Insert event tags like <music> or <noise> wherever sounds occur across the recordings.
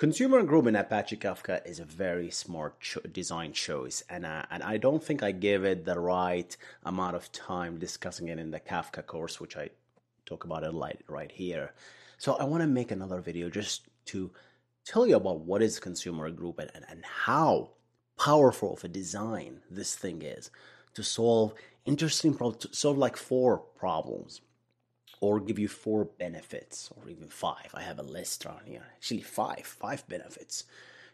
Consumer group in Apache Kafka is a very smart cho- design choice, and and I don't think I gave it the right amount of time discussing it in the Kafka course, which I talk about it right right here. So I want to make another video just to tell you about what is consumer group and, and, how powerful of a design this thing is to solve interesting problems, solve like four problems or give you four benefits or even five. I have a list around here. Actually, five, five benefits.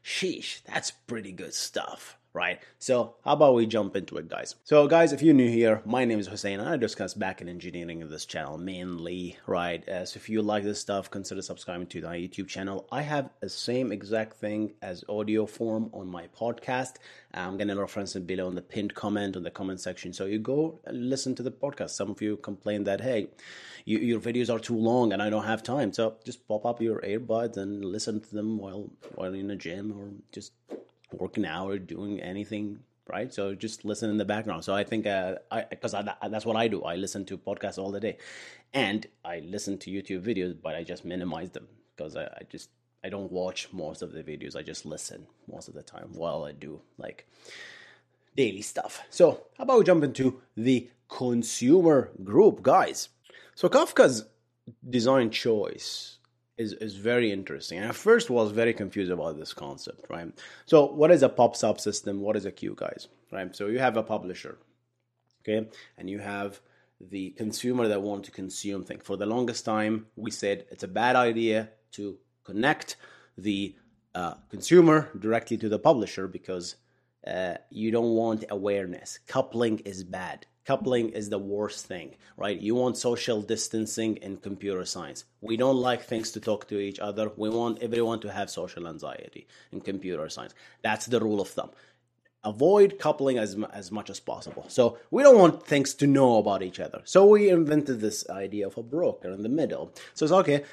Sheesh, that's pretty good stuff right? So how about we jump into it, guys? So guys, if you're new here, my name is Hussein and I discuss backend engineering in this channel mainly, right? Uh, so if you like this stuff, consider subscribing to my YouTube channel. I have the same exact thing as audio form on my podcast. I'm to reference it below in the pinned comment on the comment section. So you go listen to the podcast. Some of you complain that, hey, you, your videos are too long and I don't have time. So just pop up your earbuds and listen to them while, while in a gym or just working out or doing anything right? So just listen in the background. So i think uh, i because that's what i do. I listen to podcasts all the day. And i listen to youtube videos but i just minimize them because I, I just i don't watch most of the videos. I just listen most of the time while i do like daily stuff. So how about we jump into the consumer group guys? So kafka's design choice is, is very interesting. And I first was very confused about this concept, right? So what is a pub system? What is a queue, guys? Right? So you have a publisher, okay? And you have the consumer that want to consume things. For the longest time, we said it's a bad idea to connect the uh, consumer directly to the publisher because uh, you don't want awareness. Coupling is bad coupling is the worst thing, right? You want social distancing in computer science. We don't like things to talk to each other. We want everyone to have social anxiety in computer science. That's the rule of thumb. Avoid coupling as, as much as possible. So we don't want things to know about each other. So we invented this idea of a broker in the middle. So it's okay,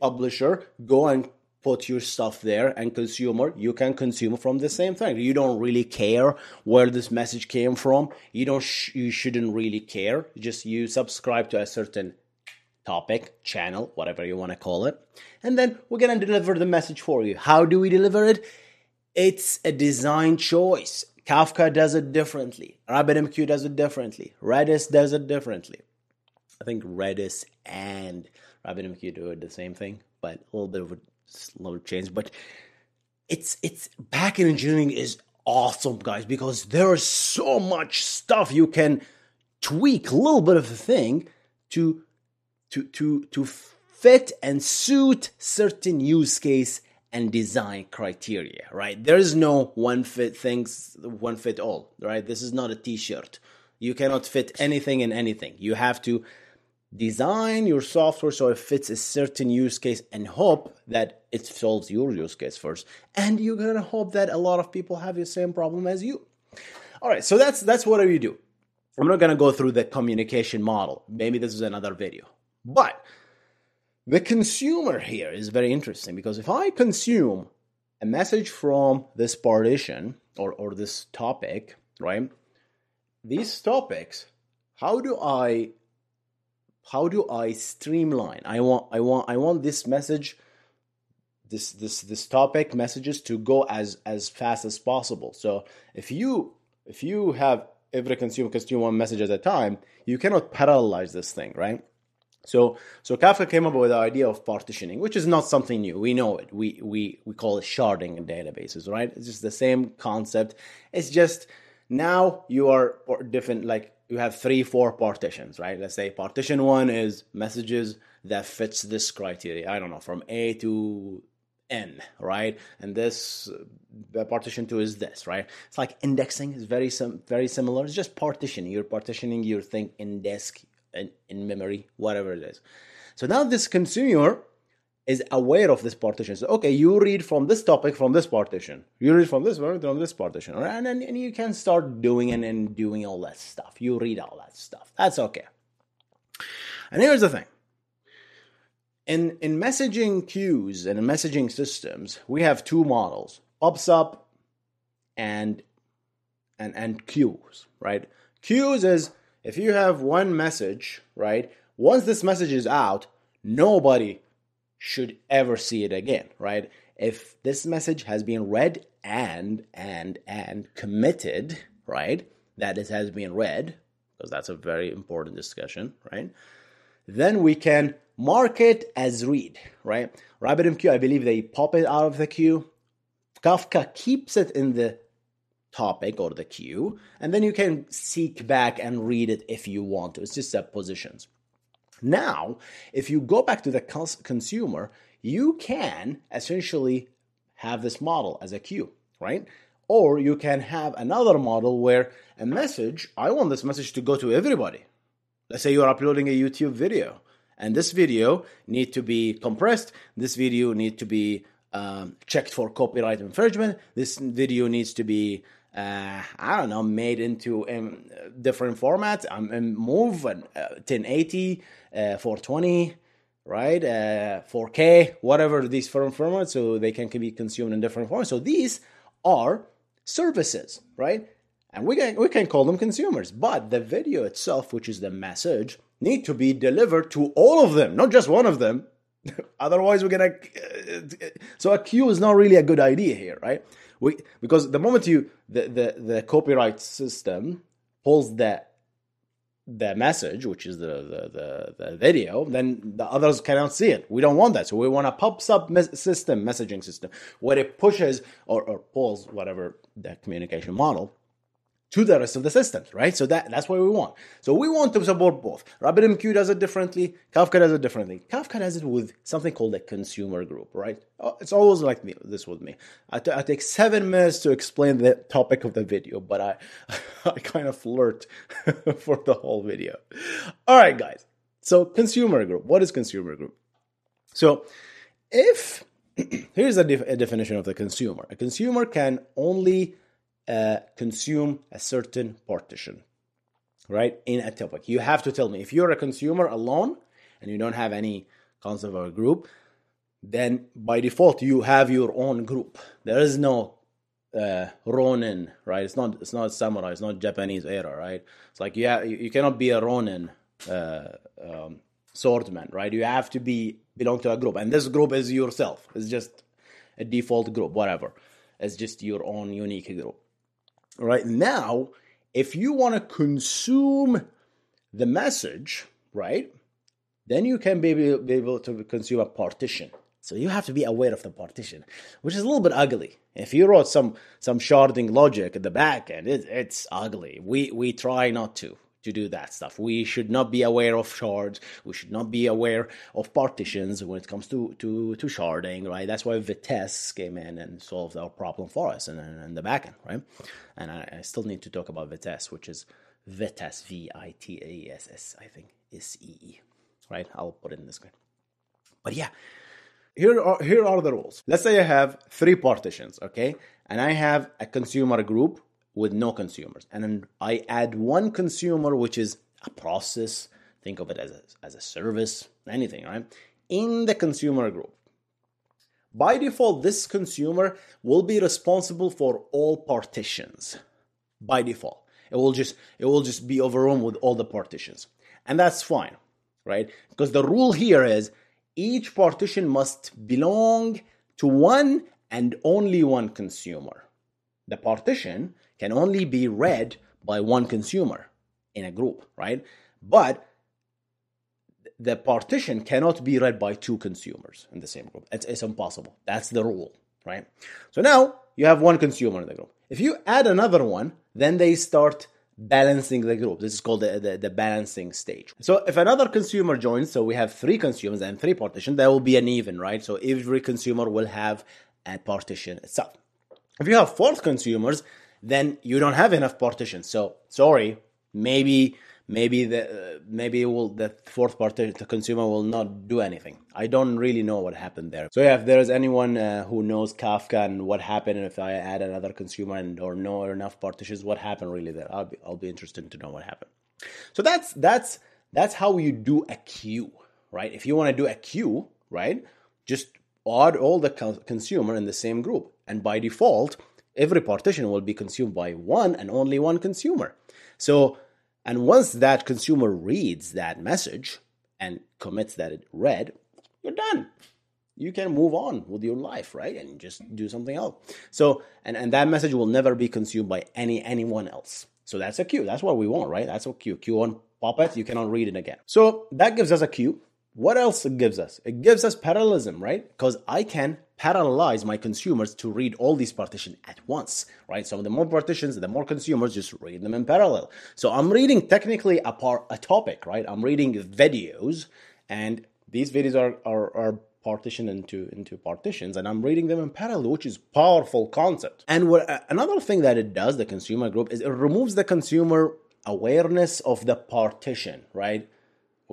publisher, go and put your stuff there and consumer you can consume from the same thing. You don't really care where this message came from. You don't sh- you shouldn't really care. Just you subscribe to a certain topic channel whatever you want to call it and then we're going to deliver the message for you. How do we deliver it? It's a design choice. Kafka does it differently. Rabbitmq does it differently. Redis does it differently. I think redis and rabbitmq do it the same thing but a little bit of a little change, but it's it's backend engineering is awesome, guys, because there is so much stuff you can tweak a little bit of a thing to to to to fit and suit certain use case and design criteria, right? There is no one fit things, one fit all, right? This is not a t-shirt. You cannot fit anything in anything. You have to design your software so it fits a certain use case and hope that it solves your use case first. And you're going to hope that a lot of people have the same problem as you. All right so that's that's what you do. I'm not going to go through the communication model. Maybe this is another video. But the consumer here is very interesting because if i consume a message from this partition or, or this topic right these topics how do i how do I streamline? I want I want I want this message this this this topic messages to go as as fast as possible. So if you if you have every consumer consume one message at a time, you cannot parallelize this thing, right? So so Kafka came up with the idea of partitioning, which is not something new. We know it. We we we call it sharding in databases, right? It's just the same concept. It's just now you are different like you have three, four partitions, right? Let's say partition one is messages that fits this criteria. I don't know, from A to n, right? And this uh, partition two is this, right? It's like indexing is very sim- very similar. It's just partitioning. You're partitioning your thing in disk, in, in memory, whatever it is. So now this consumer is aware of this partition. So okay, you read from this topic from this partition. You read from this one from this partition, right? and then and you can start doing and, and doing all that stuff. You read all that stuff. That's okay. And here's the thing in in messaging queues and in messaging systems, we have two models: PubSub and and and queues, right? Queues is if you have one message, right? Once this message is out, nobody should ever see it again, right? If this message has been read and and and committed, right? That it has been read, because that's a very important discussion, right? Then we can mark it as read, right? RabbitMQ, I believe they pop it out of the queue. Kafka keeps it in the topic or the queue, and then you can seek back and read it if you want to. It's just set positions. Now, if you go back to the consumer, you can essentially have this model as a queue, right? Or you can have another model where a message, I want this message to go to everybody. Let's say you're uploading a YouTube video and this video need to be compressed. This video need to be um, checked for copyright infringement. This video needs to be uh, I don't know, made into um, different formats. I'm um, move and uh, 1080, uh, 420, right? Uh, 4K, whatever these firm formats, so they can be consumed in different formats. So these are services, right? And we can we can call them consumers. But the video itself, which is the message, need to be delivered to all of them, not just one of them. <laughs> Otherwise, we're gonna. So a queue is not really a good idea here, right? We because the moment you the the, the copyright system pulls the the message, which is the, the, the, the, video, then the others cannot see it. We don't want that. So we want a PubSub mes- system, messaging system, where it pushes or, or pulls whatever the communication model to the rest of the system, right? So that, that's what we want. So we want to support both. RabbitMQ does it differently. Kafka does it differently. Kafka does it with something called a consumer group, right? Oh, it's always like me, this with me. I, t- I take seven minutes to explain the topic of the video, but I, <laughs> I kind of flirt <laughs> for the whole video. All right, guys. So consumer group. What is consumer group? So if <clears throat> here's a, def- a definition of the consumer. A consumer can only uh, consume a certain partition, right? In a topic. You have to tell me if you're a consumer alone and you don't have any concept of a group, then by default you have your own group. There is no uh, Ronin, right? It's not it's not samurai, it's not Japanese era, right? It's like yeah, you, you cannot be a Ronin uh, um, swordman, right? You have to be belong to a group, and this group is yourself. It's just a default group, whatever. It's just your own unique group. Right now, if you want to consume the message, right, then you can be, be able to consume a partition. So you have to be aware of the partition, which is a little bit ugly. If you wrote some some sharding logic at the back end, it, it's ugly. We we try not to to do that stuff. We should not be aware of shards. We should not be aware of partitions when it comes to to, to sharding, right? That's why Vitess came in and solved our problem for us in, the backend, right? And I, I, still need to talk about Vitess, which is Vitess, V I T A S S, I think, S E E, right? I'll put it in the screen. But yeah, here are here are the rules. Let's say I have three partitions, okay, and I have a consumer group with no consumers. And then I add one consumer, which is a process. Think of it as a, as a service, anything, right? In the consumer group. By default, this consumer will be responsible for all partitions. By default, it will just it will just be overrun with all the partitions, and that's fine, right? Because the rule here is each partition must belong to one and only one consumer. The partition can only be read by one consumer in a group, right? But the partition cannot be read by two consumers in the same group. It's, it's impossible. That's the rule, right? So now you have one consumer in the group. If you add another one, then they start balancing the group. This is called the, the, the, balancing stage. So if another consumer joins, so we have three consumers and three partitions, that will be an even, right? So every consumer will have a partition itself. If you have four consumers, then you don't have enough partitions. So sorry, maybe maybe the uh, maybe will the fourth party the consumer will not do anything. I don't really know what happened there. So yeah if there's anyone uh, who knows kafka and what happened if i add another consumer and or know enough partitions what happened really there? I'll be i'll be interested to know what happened. So that's that's that's how you do a queue right? If you want to do a queue right just add all the consumer in the same group. And by default every partition will be consumed by one and only one consumer so and once that consumer reads that message and commits that it read, you're done. You can move on with your life, right? And just do something else. So, and, and that message will never be consumed by any anyone else. So that's a queue. That's what we want, right? That's a queue. Queue on Puppet, you cannot read it again. So that gives us a queue. What else it gives us? It gives us parallelism, right? Because I can parallelize my consumers to read all these partitions at once, right? So the more partitions, the more consumers just read them in parallel. So I'm reading technically a, a topic, right? I'm reading videos, and these videos are, are, are partitioned into into partitions and i'm reading them in parallel which is powerful concept and what uh, another thing that it does the consumer group is it removes the consumer awareness of the partition right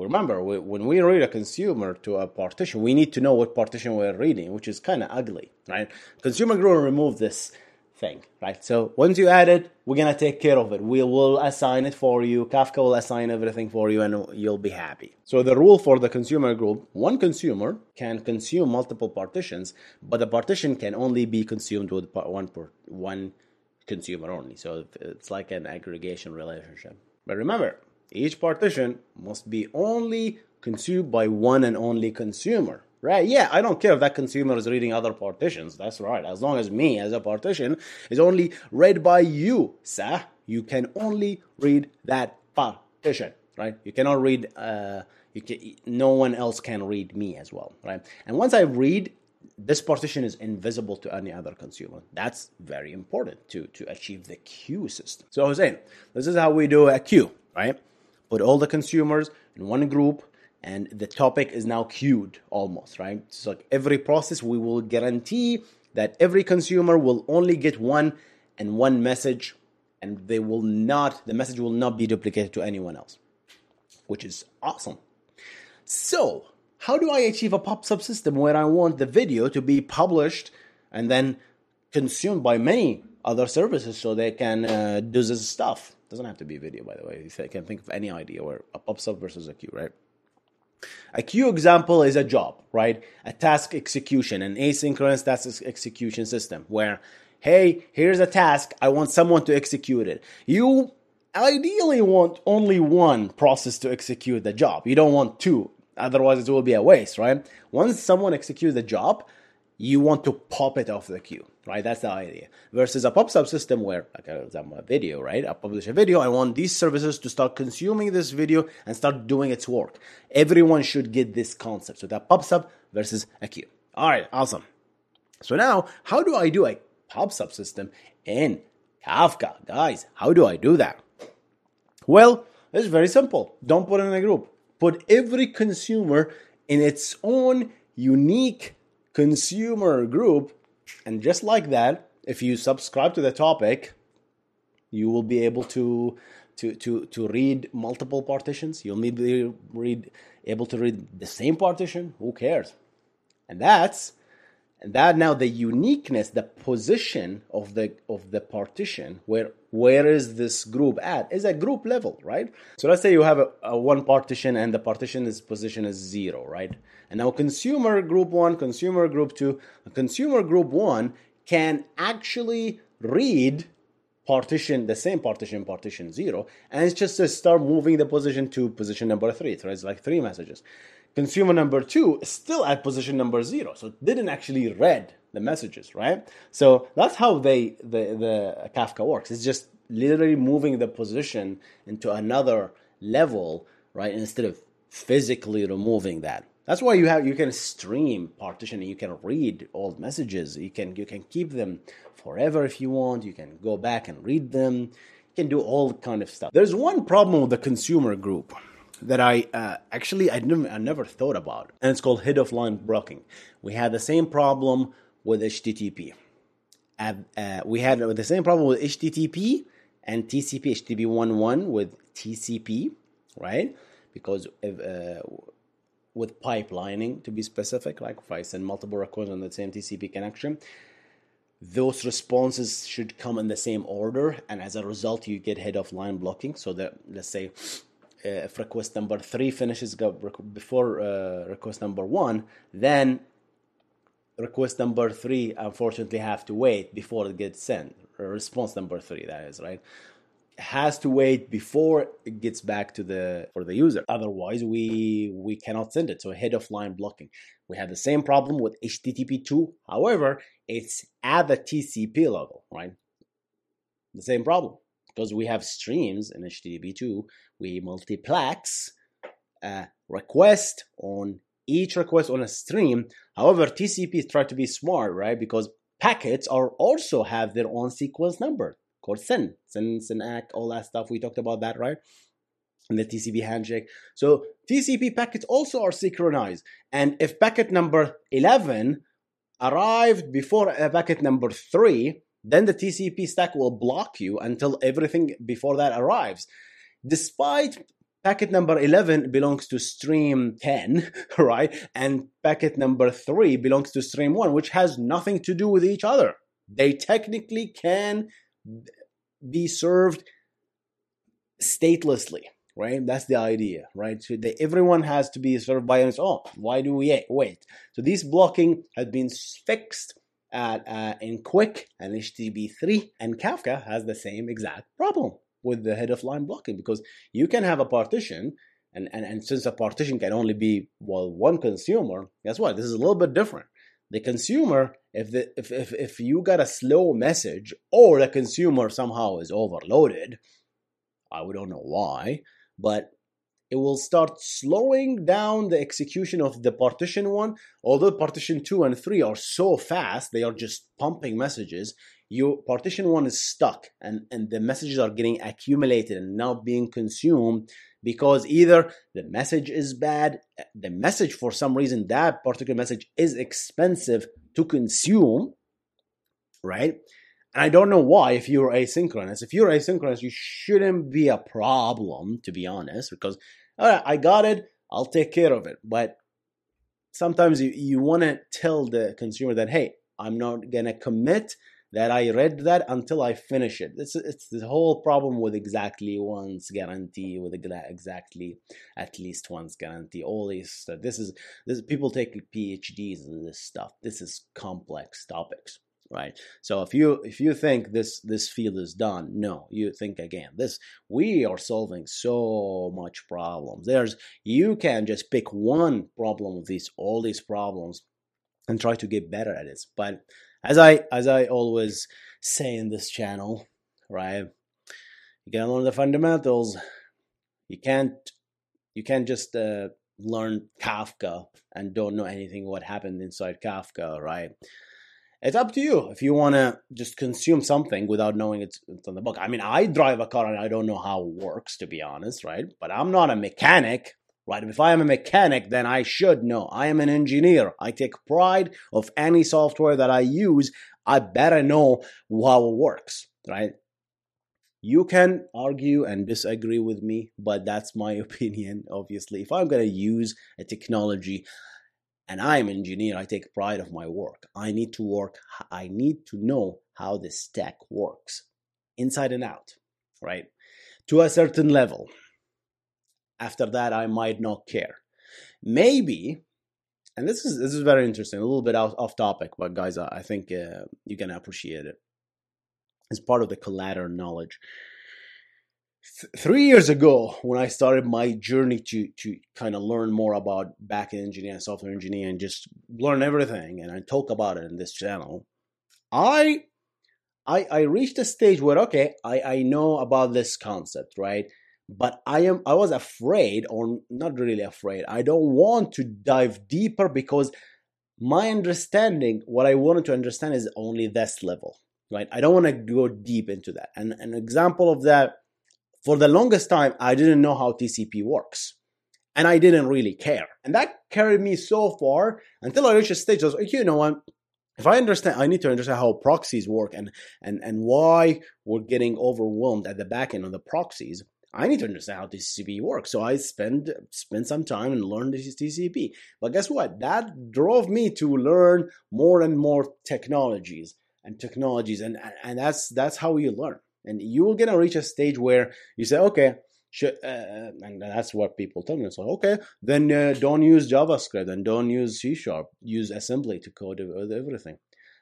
remember when we read a consumer to a partition we need to know what partition we're reading which is kind of ugly right? Consumer group remove this thing right? So once you add it we're to take care of it. We will assign it for you. Kafka will assign everything for you and you'll be happy. So the rule for the consumer group one consumer can consume multiple partitions but the partition can only be consumed with one one consumer only. So it's like an aggregation relationship. But remember each partition must be only consumed by one and only consumer. Right? Yeah, I don't care if that consumer is reading other partitions. That's right. As long as me as a partition is only read by you, sir, you can only read that partition. Right? You cannot read. Uh, you can, no one else can read me as well. Right? And once I read this partition is invisible to any other consumer. That's very important to, to achieve the queue system. So saying, this is how we do a queue, right? Put all the consumers in one group and the topic is now queued almost, right? So like every process, we will guarantee that every consumer will only get one and one message and they will not, the message will not be duplicated to anyone else, which is awesome. So, how do I achieve a pub-sub system where I want the video to be published and then consumed by many other services so they can uh, do this stuff? Doesn't have to be video, by the way. You can think of any idea where a pub sub versus a queue, right? A queue example is a job, right? A task execution, an asynchronous task execution system where, hey, here's a task, I want someone to execute it. You ideally want only one process to execute the job. You don't want two, otherwise it will be a waste, right? Once someone executes the job, you want to pop it off the queue right? That's the idea. Versus a pub sub system where, like for example, a video, right? I publish a video. I want these services to start consuming this video and start doing its work. Everyone should get this concept. So that pub sub versus a queue. All right, awesome. So now, how do I do a pub sub system in Kafka? Guys, how do I do that? Well, it's very simple. Don't put it in a group. Put every consumer in its own unique consumer group and just like that, if you subscribe to the topic, you will be able to to to to read multiple partitions. You'll be read able to read the same partition. Who cares? And that's and that now the uniqueness, the position of the of the partition, where where is this group at, is a group level, right? So let's say you have a, a one partition and the partition is position is zero, right? And now consumer group one, consumer group two, consumer group one can actually read partition, the same partition, partition zero, and it's just to start moving the position to position number three. So it's like three messages. Consumer number two is still at position number zero, so it didn't actually read the messages, right? So that's how they the the Kafka works. It's just literally moving the position into another level, right? Instead of physically removing that. That's why you have you can stream partitioning. You can read old messages. You can you can keep them forever if you want. You can go back and read them. You can do all kind of stuff. There's one problem with the consumer group that I uh, actually I never, I never thought about, and it's called head of line blocking. We had the same problem with HTTP. Uh, uh, we had the same problem with HTTP and TCP, HTTP 1.1 with TCP, right? Because if, uh, with pipelining, to be specific, like if I send multiple requests on the same TCP connection, those responses should come in the same order, and as a result, you get head of line blocking. So that let's say uh, if request number three finishes before uh, request number one, then request number three unfortunately have to wait before it gets sent. Response number three, that is right, has to wait before it gets back to the for the user. Otherwise, we we cannot send it. So head of line blocking. We have the same problem with HTTP two. However, it's at the TCP level, right? The same problem because we have streams in HTTP two. We multiplex a request on each request on a stream. However, TCP try to be smart, right? Because packets are also have their own sequence number called SYN, SYN, SYN-ACK, all that stuff. We talked about that, right? And the TCP handshake. So TCP packets also are synchronized. And if packet number 11 arrived before uh, packet number 3, then the TCP stack will block you until everything before that arrives. Despite packet number 11 belongs to stream 10, <laughs> right? And packet number 3 belongs to stream 1, which has nothing to do with each other. They technically can be served statelessly, right? That's the idea, right? So they, everyone has to be served by its own. Why do we wait? So this blocking has been fixed at uh, in QUIC and HTTP3, and Kafka has the same exact problem with the head of line blocking because you can have a partition. And, and, and since a partition can only be well one consumer, guess what? This is a little bit different the consumer if the if, if if you got a slow message or the consumer somehow is overloaded i don't know why but it will start slowing down the execution of the partition one although partition 2 and 3 are so fast they are just pumping messages you partition 1 is stuck and and the messages are getting accumulated and now being consumed because either the message is bad, the message for some reason, that particular message is expensive to consume, right? And I don't know why if you're asynchronous. If you're asynchronous, you shouldn't be a problem, to be honest, because all right, I got it, I'll take care of it. But sometimes you, you want to tell the consumer that, hey, I'm not going to commit that I read that until I finish it. It's it's the whole problem with exactly once guarantee, with exactly at least once guarantee. All stuff. This is this people take PhDs in this stuff. This is complex topics, right? So if you if you think this this field is done, no, you think again. This we are solving so much problems. There's you can just pick one problem of these all these problems and try to get better at it, but as I as I always say in this channel, right? You gotta learn the fundamentals. You can't you can't just uh, learn Kafka and don't know anything what happened inside Kafka, right? It's up to you if you want to just consume something without knowing it's, it's on the book. I mean, I drive a car and I don't know how it works, to be honest, right? But I'm not a mechanic right? If I am a mechanic, then I should know. I am an engineer. I take pride of any software that I use. I better know how it works, right? You can argue and disagree with me, but that's my <laughs> opinion, obviously. If I'm going to use a technology and I'm an engineer, I take pride of my work. I need to work, I need to know how the stack works inside and out, right? To a certain level after that i might not care maybe and this is this is very interesting a little bit off, topic but guys i, I think uh, you're gonna appreciate it it's part of the collateral knowledge three years ago when i started my journey to to kind of learn more about backend engineering and software engineering and just learn everything and i talk about it in this channel i I, I reached a stage where okay I, I know about this concept right but i am i was afraid or not really afraid i don't want to dive deeper because my understanding what i wanted to understand is only this level right? I don't want to go deep into that. And an example of that, for the longest time, I didn't know how TCP works. And I didn't really care. And that carried me so far until I reached a stage I was like, you know what? If I understand, I need to understand how proxies work and, and, and why we're getting overwhelmed at the back end of the proxies. I need to understand how TCP works. So I spend spend some time and learn this TCP. But guess what? That drove me to learn more and more technologies and technologies, and and that's that's how you learn. And you will gonna reach a stage where you say, okay, uh, and that's what people tell me. So okay, then uh, don't use JavaScript and don't use C sharp. Use assembly to code everything.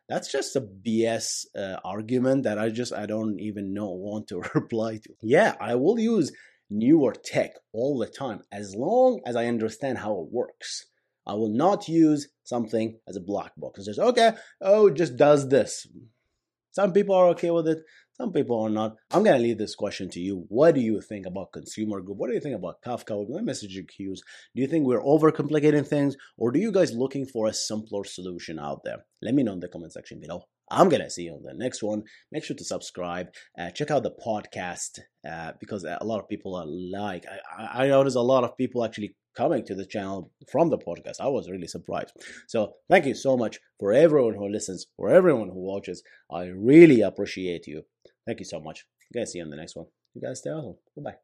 That's just a BS uh, argument that I just I don't even know want to <laughs> reply to. Yeah, I will use newer tech all the time as long as I understand how it works. I will not use something as a black box. It's just okay, oh, it just does this. Some people are okay with it. Some people are not. I'm going to leave this question to you. What do you think about consumer group? What do you think about Kafka? What message queues? Do you think we're overcomplicating things or do you guys looking for a simpler solution out there? Let me know in the comment section below. I'm going to see you on the next one. Make sure to subscribe. Uh, check out the podcast uh, because a lot of people are like, I, I notice a lot of people actually coming to the channel from the podcast. I was really surprised. So thank you so much for everyone who listens, for everyone who watches. I really appreciate you. Thank you so much. You guys see you on the next one. You guys stay awesome. Goodbye.